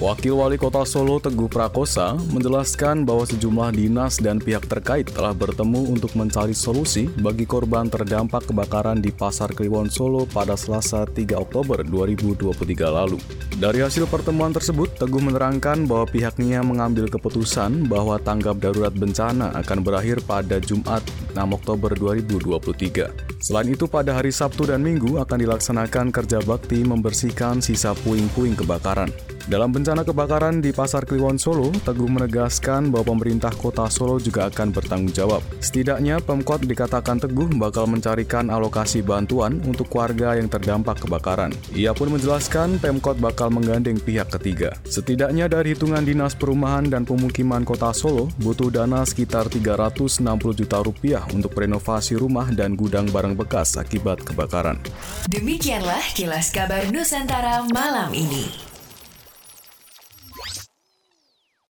Wakil Wali Kota Solo Teguh Prakosa menjelaskan bahwa sejumlah dinas dan pihak terkait telah bertemu untuk mencari solusi bagi korban terdampak kebakaran di Pasar Kliwon Solo pada Selasa 3 Oktober 2023 lalu. Dari hasil pertemuan tersebut, Teguh menerangkan bahwa pihaknya mengambil keputusan bahwa tanggap darurat bencana akan berakhir pada Jumat 6 Oktober 2023. Selain itu, pada hari Sabtu dan Minggu akan dilaksanakan kerja bakti membersihkan sisa puing-puing kebakaran. Dalam bencana kebakaran di Pasar Kliwon Solo, Teguh menegaskan bahwa pemerintah kota Solo juga akan bertanggung jawab. Setidaknya, Pemkot dikatakan Teguh bakal mencarikan alokasi bantuan untuk warga yang terdampak kebakaran. Ia pun menjelaskan Pemkot bakal menggandeng pihak ketiga. Setidaknya dari hitungan Dinas Perumahan dan Pemukiman Kota Solo, butuh dana sekitar 360 juta rupiah untuk renovasi rumah dan gudang barang bekas akibat kebakaran. Demikianlah kilas kabar Nusantara malam ini.